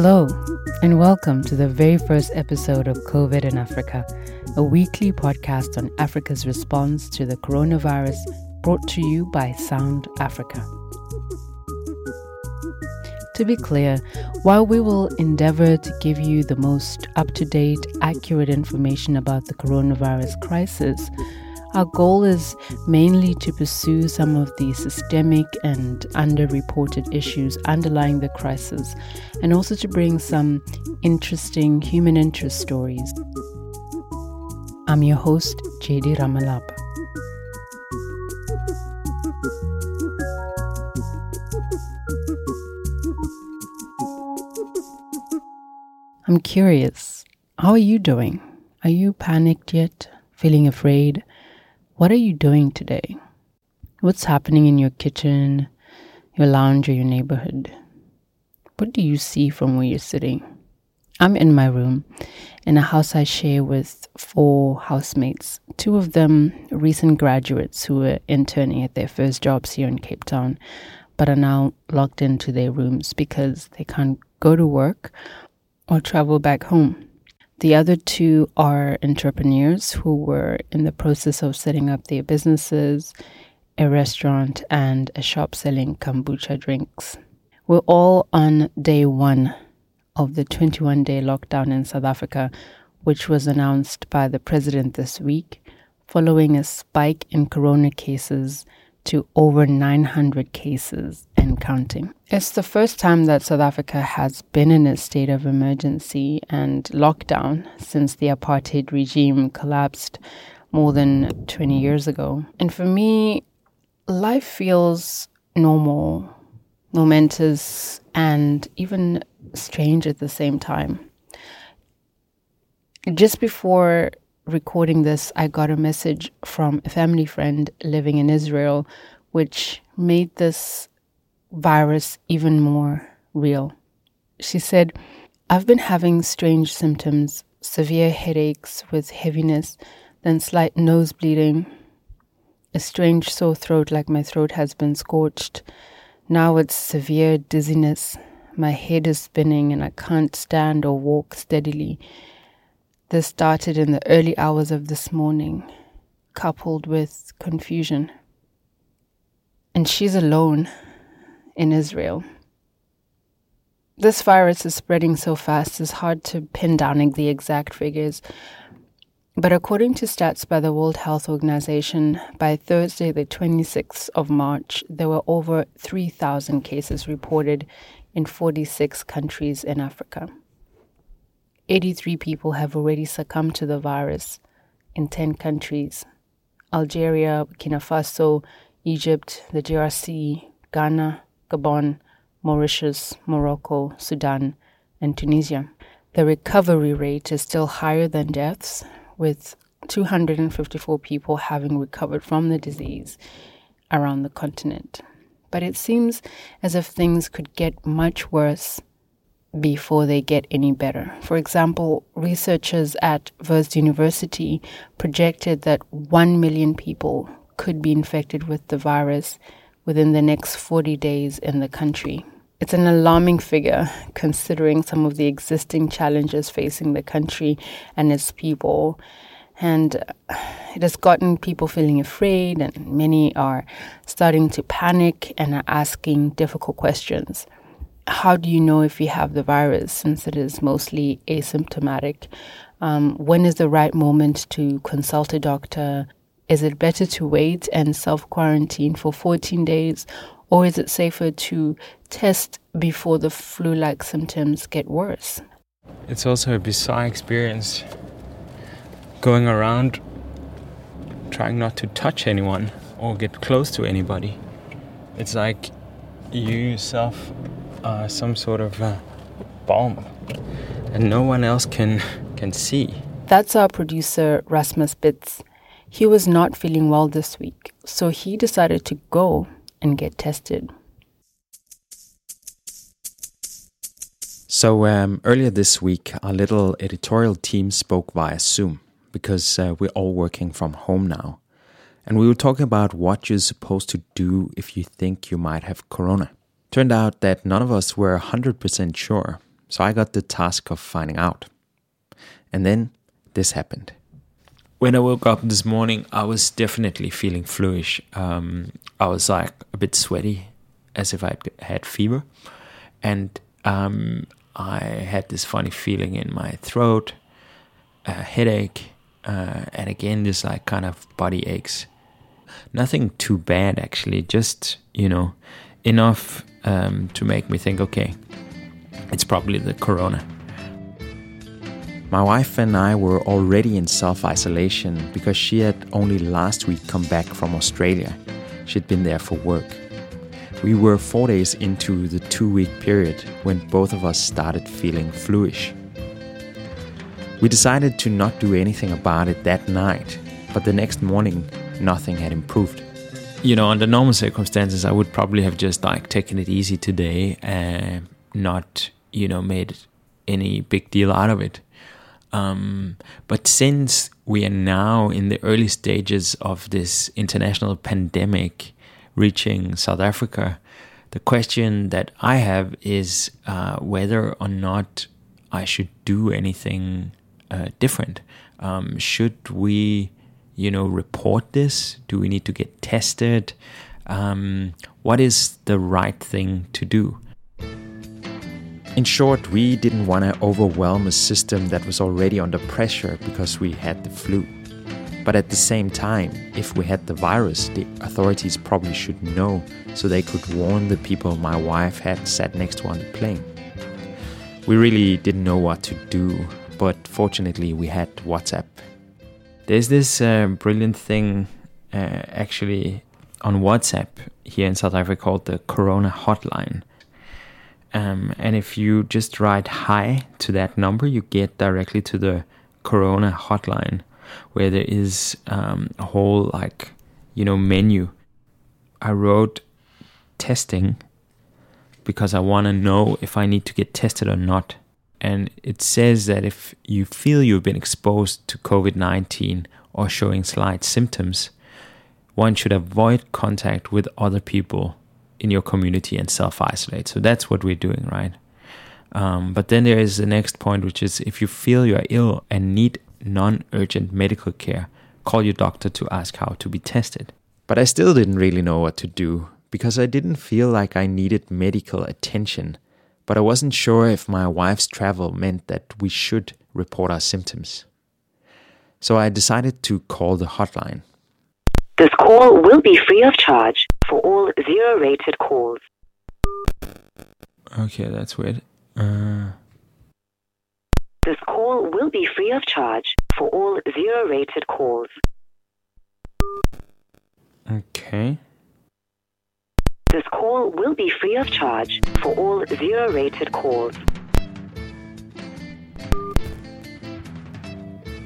Hello, and welcome to the very first episode of COVID in Africa, a weekly podcast on Africa's response to the coronavirus brought to you by Sound Africa. To be clear, while we will endeavor to give you the most up to date, accurate information about the coronavirus crisis, our goal is mainly to pursue some of the systemic and underreported issues underlying the crisis and also to bring some interesting human interest stories. I'm your host, JD Ramalapa. I'm curious, how are you doing? Are you panicked yet? Feeling afraid? What are you doing today? What's happening in your kitchen, your lounge, or your neighborhood? What do you see from where you're sitting? I'm in my room in a house I share with four housemates, two of them recent graduates who were interning at their first jobs here in Cape Town, but are now locked into their rooms because they can't go to work or travel back home. The other two are entrepreneurs who were in the process of setting up their businesses, a restaurant, and a shop selling kombucha drinks. We're all on day one of the 21 day lockdown in South Africa, which was announced by the president this week, following a spike in corona cases to over 900 cases and counting. It's the first time that South Africa has been in a state of emergency and lockdown since the apartheid regime collapsed more than 20 years ago. And for me, life feels normal, momentous, and even strange at the same time. Just before recording this, I got a message from a family friend living in Israel, which made this virus even more real. She said, I've been having strange symptoms, severe headaches with heaviness, then slight nose bleeding, a strange sore throat like my throat has been scorched. Now it's severe dizziness. My head is spinning and I can't stand or walk steadily. This started in the early hours of this morning, coupled with confusion. And she's alone in Israel. This virus is spreading so fast, it's hard to pin down the exact figures. But according to stats by the World Health Organization, by Thursday, the 26th of March, there were over 3,000 cases reported in 46 countries in Africa. 83 people have already succumbed to the virus in 10 countries Algeria, Burkina Faso, Egypt, the DRC, Ghana, Gabon, Mauritius, Morocco, Sudan, and Tunisia. The recovery rate is still higher than deaths, with 254 people having recovered from the disease around the continent. But it seems as if things could get much worse before they get any better. For example, researchers at Wits University projected that 1 million people could be infected with the virus within the next 40 days in the country. It's an alarming figure considering some of the existing challenges facing the country and its people. And it has gotten people feeling afraid, and many are starting to panic and are asking difficult questions how do you know if you have the virus since it is mostly asymptomatic? Um, when is the right moment to consult a doctor? Is it better to wait and self quarantine for 14 days, or is it safer to test before the flu like symptoms get worse? It's also a bizarre experience going around trying not to touch anyone or get close to anybody. It's like you yourself uh, some sort of bomb, and no one else can can see. That's our producer Rasmus Bitz. He was not feeling well this week, so he decided to go and get tested. So um, earlier this week, our little editorial team spoke via Zoom because uh, we're all working from home now. And we were talking about what you're supposed to do if you think you might have corona. Turned out that none of us were 100% sure. so I got the task of finding out. And then this happened. When I woke up this morning, I was definitely feeling fluish. Um, I was like a bit sweaty, as if I had fever. And um, I had this funny feeling in my throat, a headache, uh, and again, this like kind of body aches. Nothing too bad, actually, just, you know, enough um, to make me think, okay, it's probably the corona. My wife and I were already in self isolation because she had only last week come back from Australia. She'd been there for work. We were four days into the two week period when both of us started feeling fluish. We decided to not do anything about it that night, but the next morning, nothing had improved. You know, under normal circumstances, I would probably have just like taken it easy today and not, you know, made any big deal out of it. Um, but since we are now in the early stages of this international pandemic reaching South Africa, the question that I have is uh, whether or not I should do anything uh, different. Um, should we, you know, report this? Do we need to get tested? Um, what is the right thing to do? In short, we didn't want to overwhelm a system that was already under pressure because we had the flu. But at the same time, if we had the virus, the authorities probably should know so they could warn the people my wife had sat next to on the plane. We really didn't know what to do, but fortunately, we had WhatsApp. There's this uh, brilliant thing uh, actually on WhatsApp here in South Africa called the Corona Hotline um, and if you just write hi to that number, you get directly to the Corona hotline, where there is um, a whole like you know menu. I wrote testing because I want to know if I need to get tested or not. And it says that if you feel you've been exposed to COVID 19 or showing slight symptoms, one should avoid contact with other people in your community and self isolate. So that's what we're doing, right? Um, but then there is the next point, which is if you feel you are ill and need non urgent medical care, call your doctor to ask how to be tested. But I still didn't really know what to do because I didn't feel like I needed medical attention. But I wasn't sure if my wife's travel meant that we should report our symptoms. So I decided to call the hotline. This call will be free of charge for all zero rated calls. Okay, that's weird. Uh... This call will be free of charge for all zero rated calls. Okay. This call will be free of charge for all zero rated calls.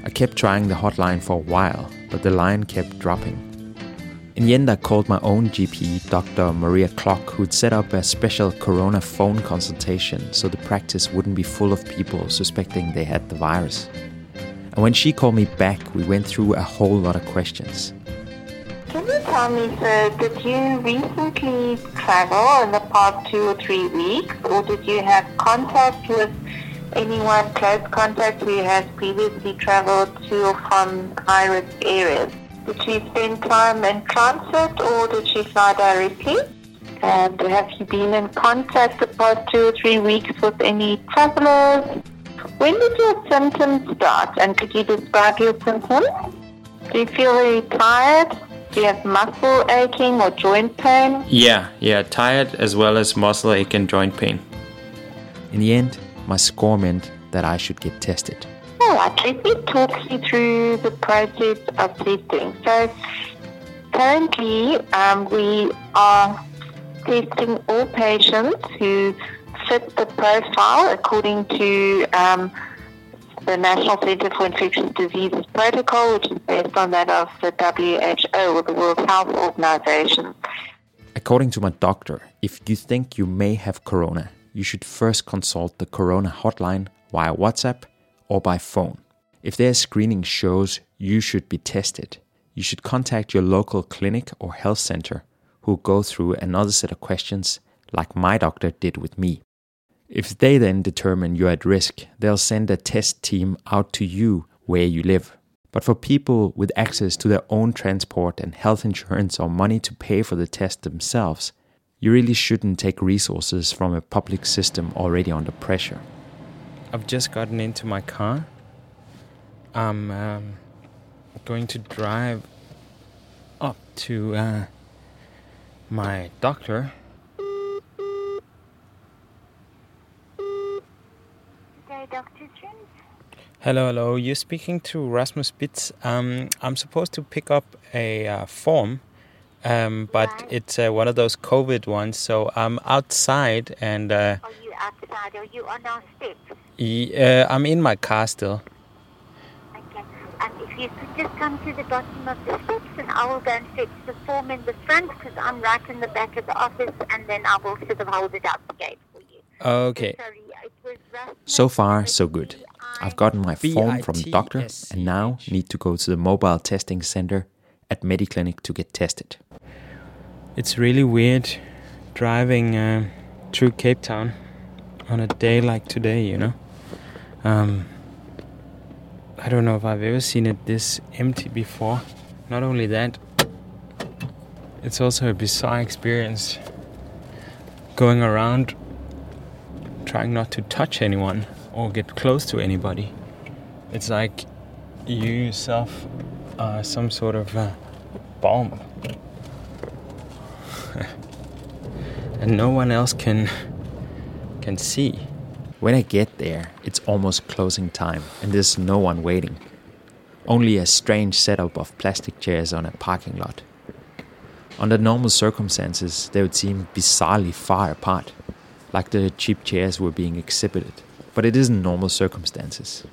I kept trying the hotline for a while, but the line kept dropping. In the end, I called my own GP, Dr. Maria Klock, who'd set up a special corona phone consultation so the practice wouldn't be full of people suspecting they had the virus. And when she called me back, we went through a whole lot of questions. Can you tell me, sir, did you recently travel in the past two or three weeks, or did you have contact with anyone, close contact who has previously traveled to or from high-risk areas? Did she spend time in transit or did she fly directly? And have you been in contact the past two or three weeks with any travelers? When did your symptoms start and could you describe your symptoms? Do you feel very tired? Do you have muscle aching or joint pain? Yeah, yeah, tired as well as muscle ache and joint pain. In the end, my score meant that I should get tested. Right, let me talk you through the process of testing. So currently um, we are testing all patients who fit the profile according to um, the National Center for Infectious Diseases protocol, which is based on that of the WHO or the World Health Organization. According to my doctor, if you think you may have corona, you should first consult the corona hotline via WhatsApp or by phone. If their screening shows you should be tested, you should contact your local clinic or health center who go through another set of questions like my doctor did with me. If they then determine you're at risk, they'll send a test team out to you where you live. But for people with access to their own transport and health insurance or money to pay for the test themselves, you really shouldn't take resources from a public system already under pressure. I've just gotten into my car. I'm um, going to drive up to uh, my doctor. Dr. Jones. Hello, hello. You're speaking to Rasmus Bitz. Um, I'm supposed to pick up a uh, form, um, but Right. it's uh, one of those COVID ones. So I'm outside and uh, Are you outside? Are you on our steps? y- uh, I'm in my car still. Okay. Um, if you could just come to the bottom of the steps and I will go and fetch the form in the front because I'm right in the back of the office and then I will sort of hold it out the gate for you. Okay. Sorry, it was Rasmus So far, so good. I've gotten my form from the doctor and now need to go to the mobile testing center at Mediclinic to get tested. It's really weird driving uh, through Cape Town on a day like today, you know? Um, I don't know if I've ever seen it this empty before. Not only that, it's also a bizarre experience going around trying not to touch anyone or get close to anybody. It's like you yourself are some sort of bomb. and no one else can can see. When I get there, it's almost closing time and there's no one waiting. Only a strange setup of plastic chairs on a parking lot. Under normal circumstances, they would seem bizarrely far apart, like the cheap chairs were being exhibited. But it isn't normal circumstances.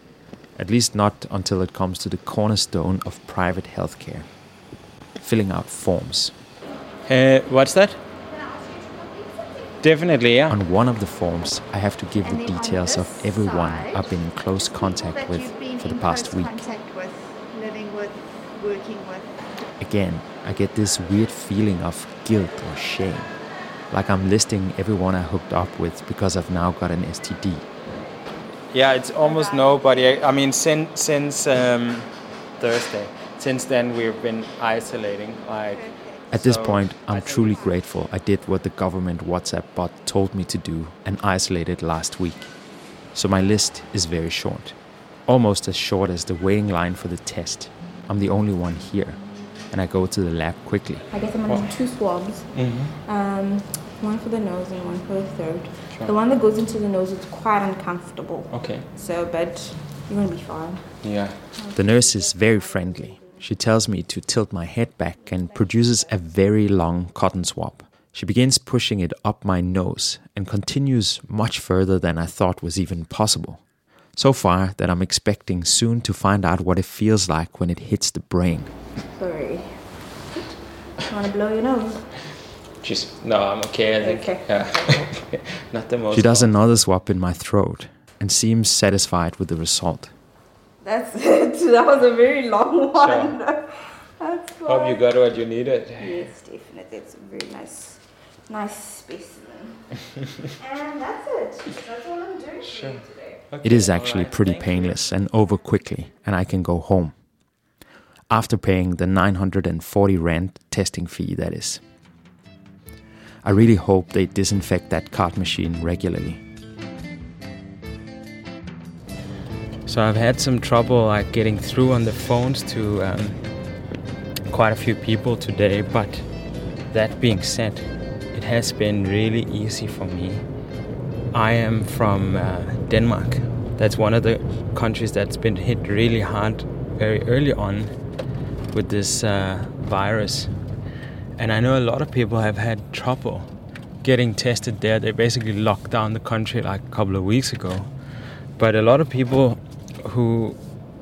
At least not until it comes to the cornerstone of private healthcare filling out forms. Uh, what's that? Definitely, yeah. On one of the forms, I have to give the details of everyone I've been in close contact with for the past week. With, with, with. Again, I get this weird feeling of guilt or shame, like I'm listing everyone I hooked up with because I've now got an STD. Yeah, it's almost nobody. I I mean, since since um, Thursday. Since then, we've been isolating. Like, At this So, point, I I'm truly grateful I did what the government WhatsApp bot told me to do and isolated last week. So my list is very short, almost as short as the waiting line for the test. I'm the only one here, and I go to the lab quickly. I guess I'm gonna do two swabs. Um, one for the nose and one for the throat. The one that goes into the nose is quite uncomfortable. okay, So, but you're gonna be fine. yeah. The nurse is very friendly. She tells me to tilt my head back and produces a very long cotton swab. She begins pushing it up my nose and continues much further than I thought was even possible. So far that I'm expecting soon to find out what it feels like when it hits the brain. Sorry. You wanna blow your nose? Just no, I'm okay. I think. Okay. Yeah. Not the most. She does another swab in my throat and seems satisfied with the result. That's it. That was a very long one. That's Hope you got what you needed. Yes, definitely. It's a very nice, nice specimen. and that's it. That's all I'm doing for you today. It is actually pretty painless and over quickly, and I can go home. After paying the 940 Rand testing fee, that is. I really hope they disinfect that card machine regularly. So I've had some trouble like getting through on the phones to um, quite a few people today, but that being said, it has been really easy for me. I am from uh, Denmark. That's one of the countries that's been hit really hard very early on with this uh, virus. And I know a lot of people have had trouble getting tested there. They basically locked down the country like a couple of weeks ago. But a lot of people who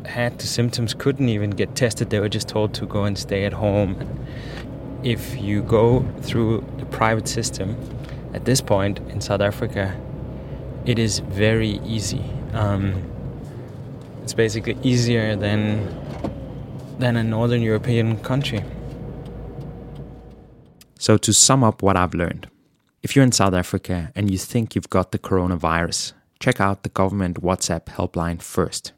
had the symptoms couldn't even get tested. They were just told to go and stay at home. If you go through the private system at this point in South Africa, it is very easy. Um, it's basically easier than than a northern European country. So, to sum up what I've learned, If you're in South Africa and you think you've got the coronavirus, check out the government WhatsApp helpline first.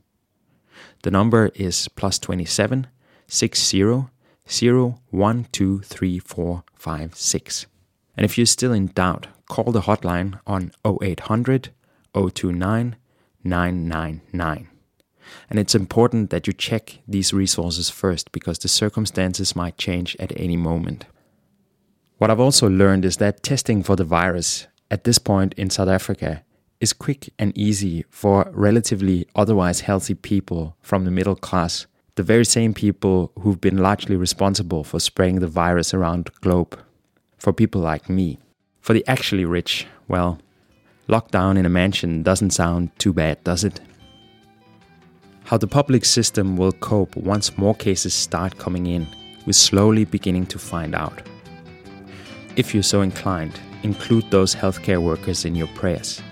The number is plus 27 60 012345 And if you're still in doubt, call the hotline on 0800 029 999. And it's important that you check these resources first because the circumstances might change at any moment. What I've also learned is that testing for the virus at this point in South Africa is quick and easy for relatively otherwise healthy people from the middle class, the very same people who've been largely responsible for spreading the virus around the globe. For people like me. For the actually rich, well, lockdown in a mansion doesn't sound too bad, does it? How the public system will cope once more cases start coming in, we're slowly beginning to find out. If you're so inclined, include those healthcare workers in your prayers.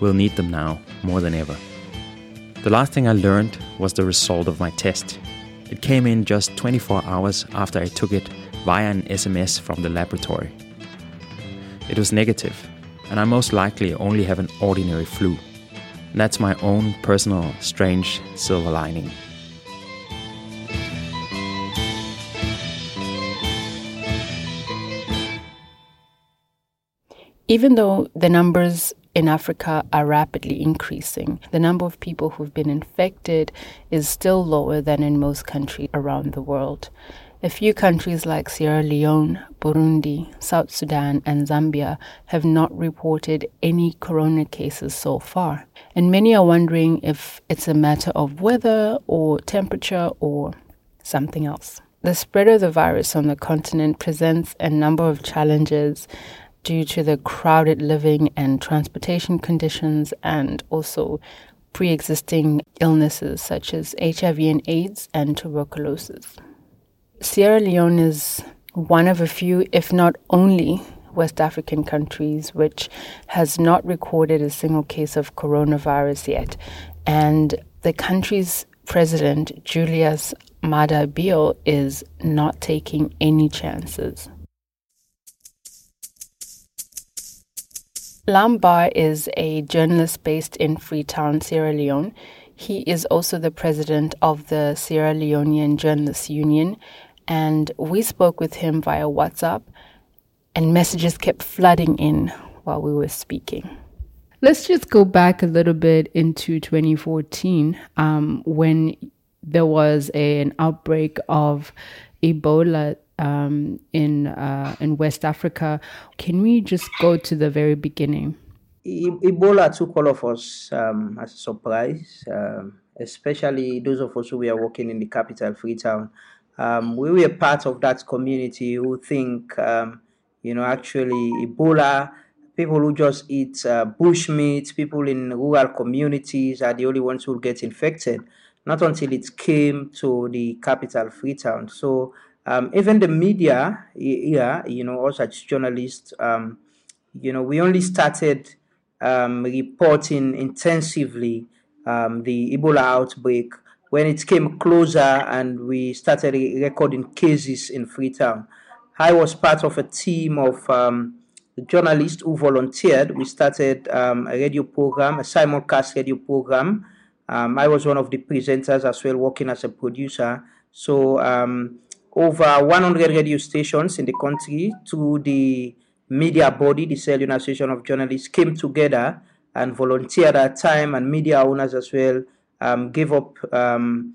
We'll need them now more than ever. The last thing I learned was the result of my test. It came in just 24 hours after I took it via an SMS from the laboratory. It was negative, and I most likely only have an ordinary flu. That's my own personal strange silver lining. Even though the numbers in Africa are rapidly increasing, the number of people who've been infected is still lower than in most countries around the world. A few countries like Sierra Leone, Burundi, South Sudan, and Zambia have not reported any corona cases so far. And many are wondering if it's a matter of weather or temperature or something else. The spread of the virus on the continent presents a number of challenges due to the crowded living and transportation conditions and also pre existing illnesses such as HIV and AIDS and tuberculosis. Sierra Leone is one of a few, if not only, West African countries which has not recorded a single case of coronavirus yet. And the country's president, Julius Maada Bio, is not taking any chances. Lambar is a journalist based in Freetown, Sierra Leone. He is also the president of the Sierra Leonean Journalists Union, and we spoke with him via WhatsApp, and messages kept flooding in while we were speaking. Let's just go back a little bit into 2014 um, when there was a, an outbreak of Ebola um, in uh, in West Africa. Can we just go to the very beginning? Ebola took all of us um, as a surprise, um, especially those of us who were working in the capital, Freetown. Um, we were part of that community who think, um, you know, actually Ebola, people who just eat uh, bush meat, people in rural communities are the only ones who get infected. Not until it came to the capital, Freetown. So um, even the media here, you know, us as journalists, um, you know, we only started um, reporting intensively um, the Ebola outbreak when it came closer and we started recording cases in Freetown. I was part of a team of um, journalists who volunteered. We started um, a radio program, a simulcast radio program. I was one of the presenters as well, working as a producer. So, over 100 radio stations in the country to the media body, the Sierra Association of Journalists, came together and volunteered their time, and media owners as well um, gave up um,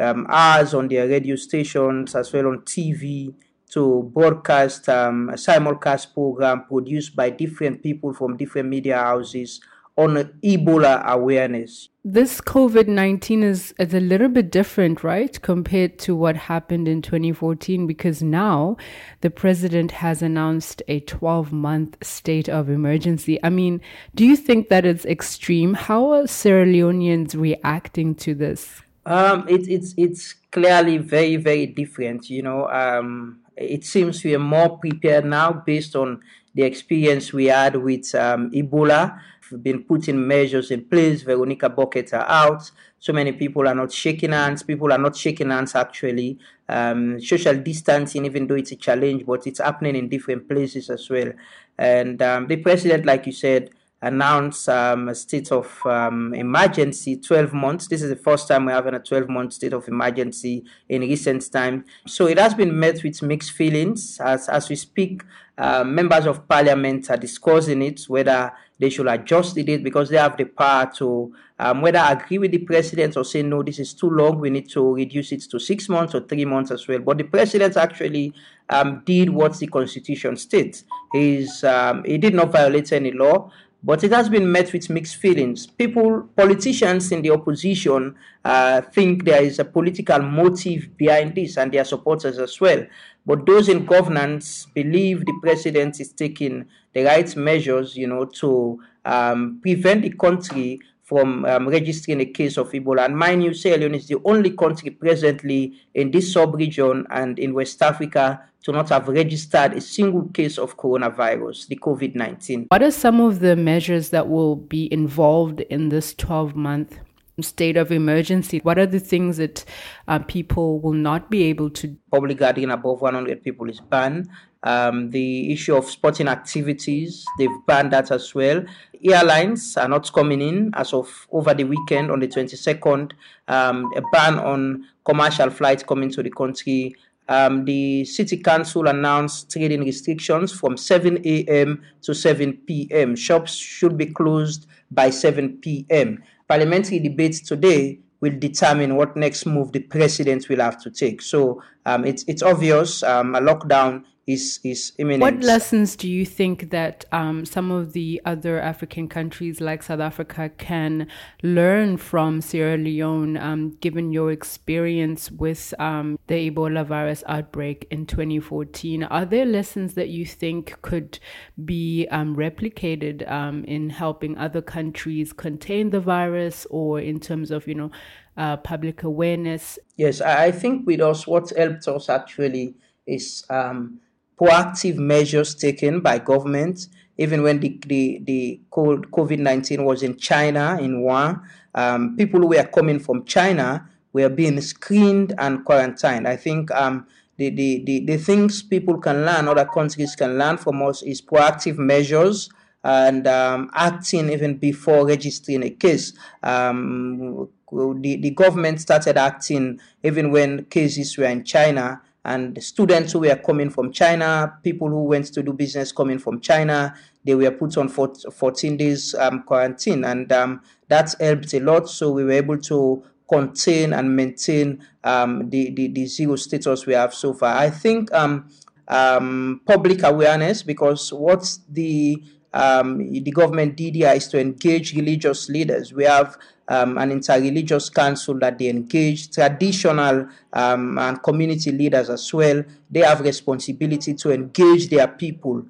um, hours on their radio stations as well on TV to broadcast um, a simulcast program produced by different people from different media houses on Ebola awareness. This COVID 19 is, is a little bit different, right, compared to what happened in 2014, because now the president has announced a 12 month state of emergency. I mean, do you think that it's extreme? How are Sierra Leoneans reacting to this? Um, it, it's, it's clearly very, very different. You know, um, it seems we are more prepared now based on the experience we had with um, Ebola been putting measures in place. Veronica Bucket are out. So many people are not shaking hands. People are not shaking hands actually. Um, social distancing, even though it's a challenge, but it's happening in different places as well. And um, the president, like you said, announced um, a state of um, emergency 12 months this is the first time we're having a 12 month state of emergency in recent time so it has been met with mixed feelings as, as we speak uh, members of parliament are discussing it whether they should adjust the date because they have the power to um, whether agree with the president or say no this is too long we need to reduce it to six months or three months as well. But the president actually um, did what the constitution states. He's, um, he did not violate any law but it has been met with mixed feelings. People, politicians in the opposition, uh, think there is a political motive behind this, and their supporters as well. But those in governance believe the president is taking the right measures, you know, to um, prevent the country from um, registering a case of Ebola. And mind you, Sierra Leone is the only country presently in this sub-region and in West Africa to not have registered a single case of coronavirus, the COVID 19. What are some of the measures that will be involved in this 12 month state of emergency? What are the things that uh, people will not be able to? Public gathering above 100 people is banned. Um, the issue of sporting activities, they've banned that as well. Airlines are not coming in as of over the weekend on the 22nd. Um, a ban on commercial flights coming to the country um, the city council announced trading restrictions from 7 a.m. to 7 p.m. Shops should be closed by 7 p.m. Parliamentary debates today will determine what next move the president will have to take. So um, it's it's obvious um, a lockdown is is imminent. What lessons do you think that um, some of the other African countries like South Africa can learn from Sierra Leone, um, given your experience with um, the Ebola virus outbreak in 2014? Are there lessons that you think could be um, replicated um, in helping other countries contain the virus, or in terms of you know uh, public awareness? Yes, I think with us, what helped us actually is um, proactive measures taken by government, even when the, the, the COVID 19 was in China, in Wuhan. Um, people who were coming from China were being screened and quarantined. I think um, the, the, the, the things people can learn, other countries can learn from us, is proactive measures and um, acting even before registering a case. Um, the, the government started acting even when cases were in China and students who were coming from China, people who went to do business coming from China, they were put on 14 days um, quarantine, and um, that helped a lot. So we were able to contain and maintain um, the, the, the zero status we have so far. I think um, um, public awareness, because what the um, the government did is to engage religious leaders. We have um, an interreligious council that they engage, traditional um, and community leaders as well. They have responsibility to engage their people.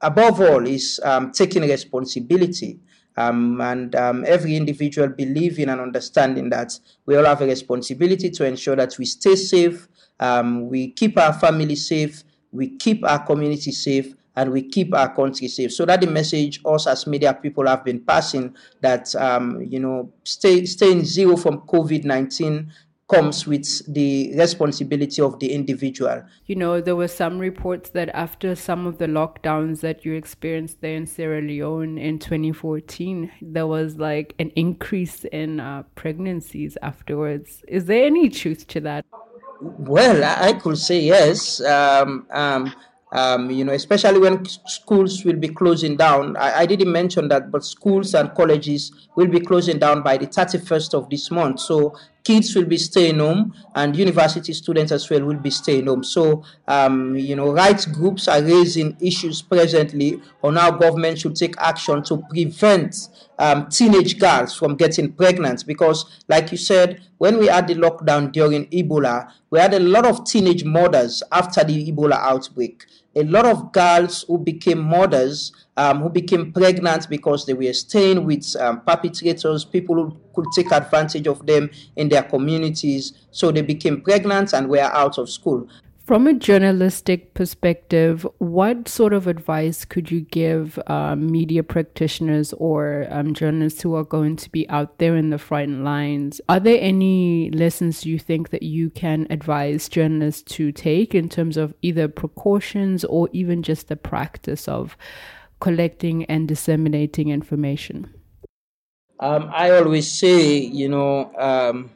Above all, is um, taking responsibility. Um, and um, every individual believing and understanding that we all have a responsibility to ensure that we stay safe, um, we keep our family safe, we keep our community safe, and we keep our country safe. So that the message us as media people have been passing that um, you know stay staying zero from COVID nineteen comes with the responsibility of the individual. You know, there were some reports that after some of the lockdowns that you experienced there in Sierra Leone in 2014, there was like an increase in uh, pregnancies afterwards. Is there any truth to that? Well, I could say yes. Um, um, um, you know, especially when schools will be closing down. I, I, didn't mention that, but schools and colleges will be closing down by the 31st of this month. So kids will be staying home and university students as well will be staying home. So, um, you know, rights groups are raising issues presently on how government should take action to prevent um, teenage girls from getting pregnant. Because, like you said, when we had the lockdown during Ebola, we had a lot of teenage mothers after the Ebola outbreak a lot of girls who became mothers, um, who became pregnant because they were staying with um, perpetrators, people who could take advantage of them in their communities. So they became pregnant and were out of school. From a journalistic perspective, what sort of advice could you give um, media practitioners or um, journalists who are going to be out there in the front lines? Are there any lessons you think that you can advise journalists to take in terms of either precautions or even just the practice of collecting and disseminating information? Um, I always say, you know, um,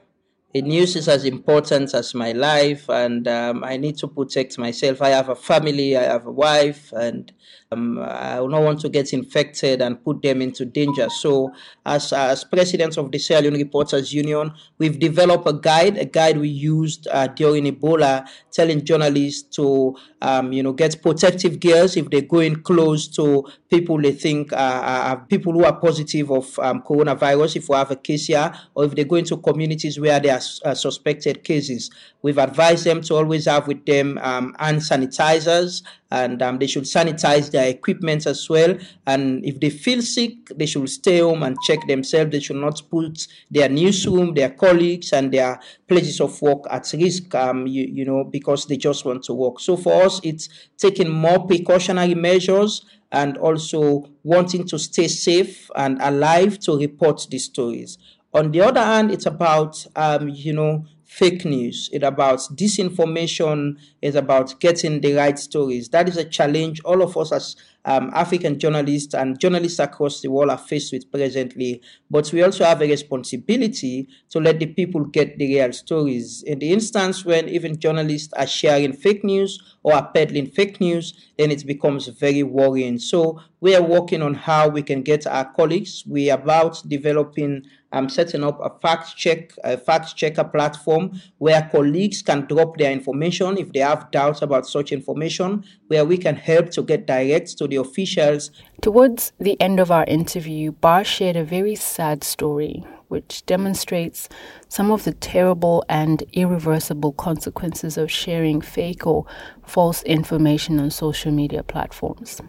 the news is as important as my life, and um, I need to protect myself. I have a family, I have a wife, and um, I do not want to get infected and put them into danger. So, as as president of the Sierra Leone Reporters Union, we've developed a guide, a guide we used uh, during Ebola, telling journalists to um, you know get protective gears if they go in close to people they think are, people who are positive of um, coronavirus. If we have a case here, or if they go into communities where there are uh, suspected cases, we've advised them to always have with them um, hand sanitizers and um, they should sanitize their equipment as well. And if they feel sick, they should stay home and check themselves. They should not put their newsroom, their colleagues, and their places of work at risk, um, you, you know, because they just want to work. So for us, it's taking more precautionary measures and also wanting to stay safe and alive to report these stories. On the other hand, it's about, um, you know, fake news. It's about disinformation. It's about getting the right stories. That is a challenge all of us as um, African journalists and journalists across the world are faced with presently. But we also have a responsibility to let the people get the real stories. In the instance when even journalists are sharing fake news or are peddling fake news, then it becomes very worrying. So we are working on how we can get our colleagues. We are about developing I'm setting up a fact check, a fact checker platform where colleagues can drop their information if they have doubts about such information, where we can help to get direct to the officials. Towards the end of our interview, Bar shared a very sad story which demonstrates some of the terrible and irreversible consequences of sharing fake or false information on social media platforms.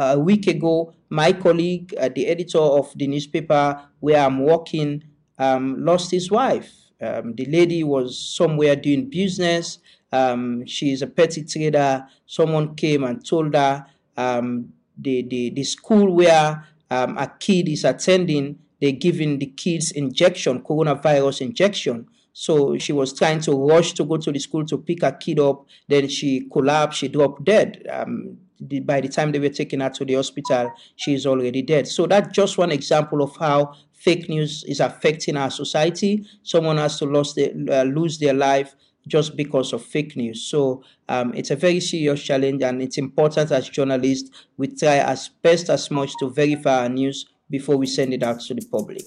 A week ago, my colleague, uh, the editor of the newspaper where I'm working, um, lost his wife. Um, the lady was somewhere doing business. Um, she is a petty trader. Someone came and told her um, the, the, the school where um, a kid is attending, they're giving the kids injection, coronavirus injection. So she was trying to rush to go to the school to pick her kid up. Then she collapsed. She dropped dead. Um, the, by the time they were taking her to the hospital, she is already dead. So that's just one example of how fake news is affecting our society. Someone has to lose their, uh, lose their life just because of fake news. So um, it's a very serious challenge, and it's important as journalists we try as best as much to verify our news before we send it out to the public.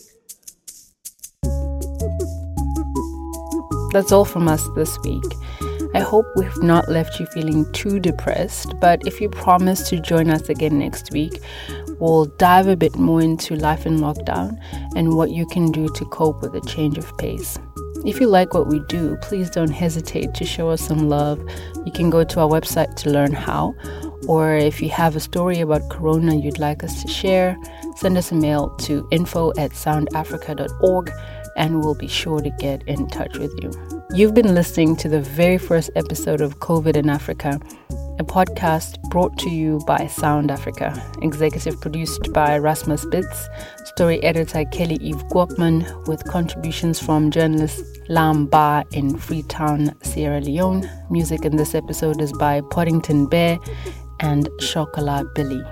That's all from us this week. I hope we've not left you feeling too depressed, but if you promise to join us again next week, we'll dive a bit more into life in lockdown and what you can do to cope with a change of pace. If you like what we do, please don't hesitate to show us some love. You can go to our website to learn how, or if you have a story about Corona you'd like us to share, send us a mail to info at soundafrica.org and we'll be sure to get in touch with you. You've been listening to the very first episode of COVID in Africa, a podcast brought to you by Sound Africa, executive produced by Rasmus Bitz, story editor Kelly Eve Gwopman, with contributions from journalist Lam Ba in Freetown, Sierra Leone. Music in this episode is by Podington Bear and Shokola Billy.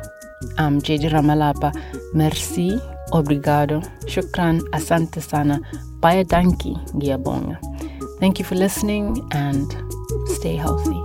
I'm JJ Ramalapa. Merci, obrigado, shukran, asante sana, baya danki, giabonga. Thank you for listening and stay healthy.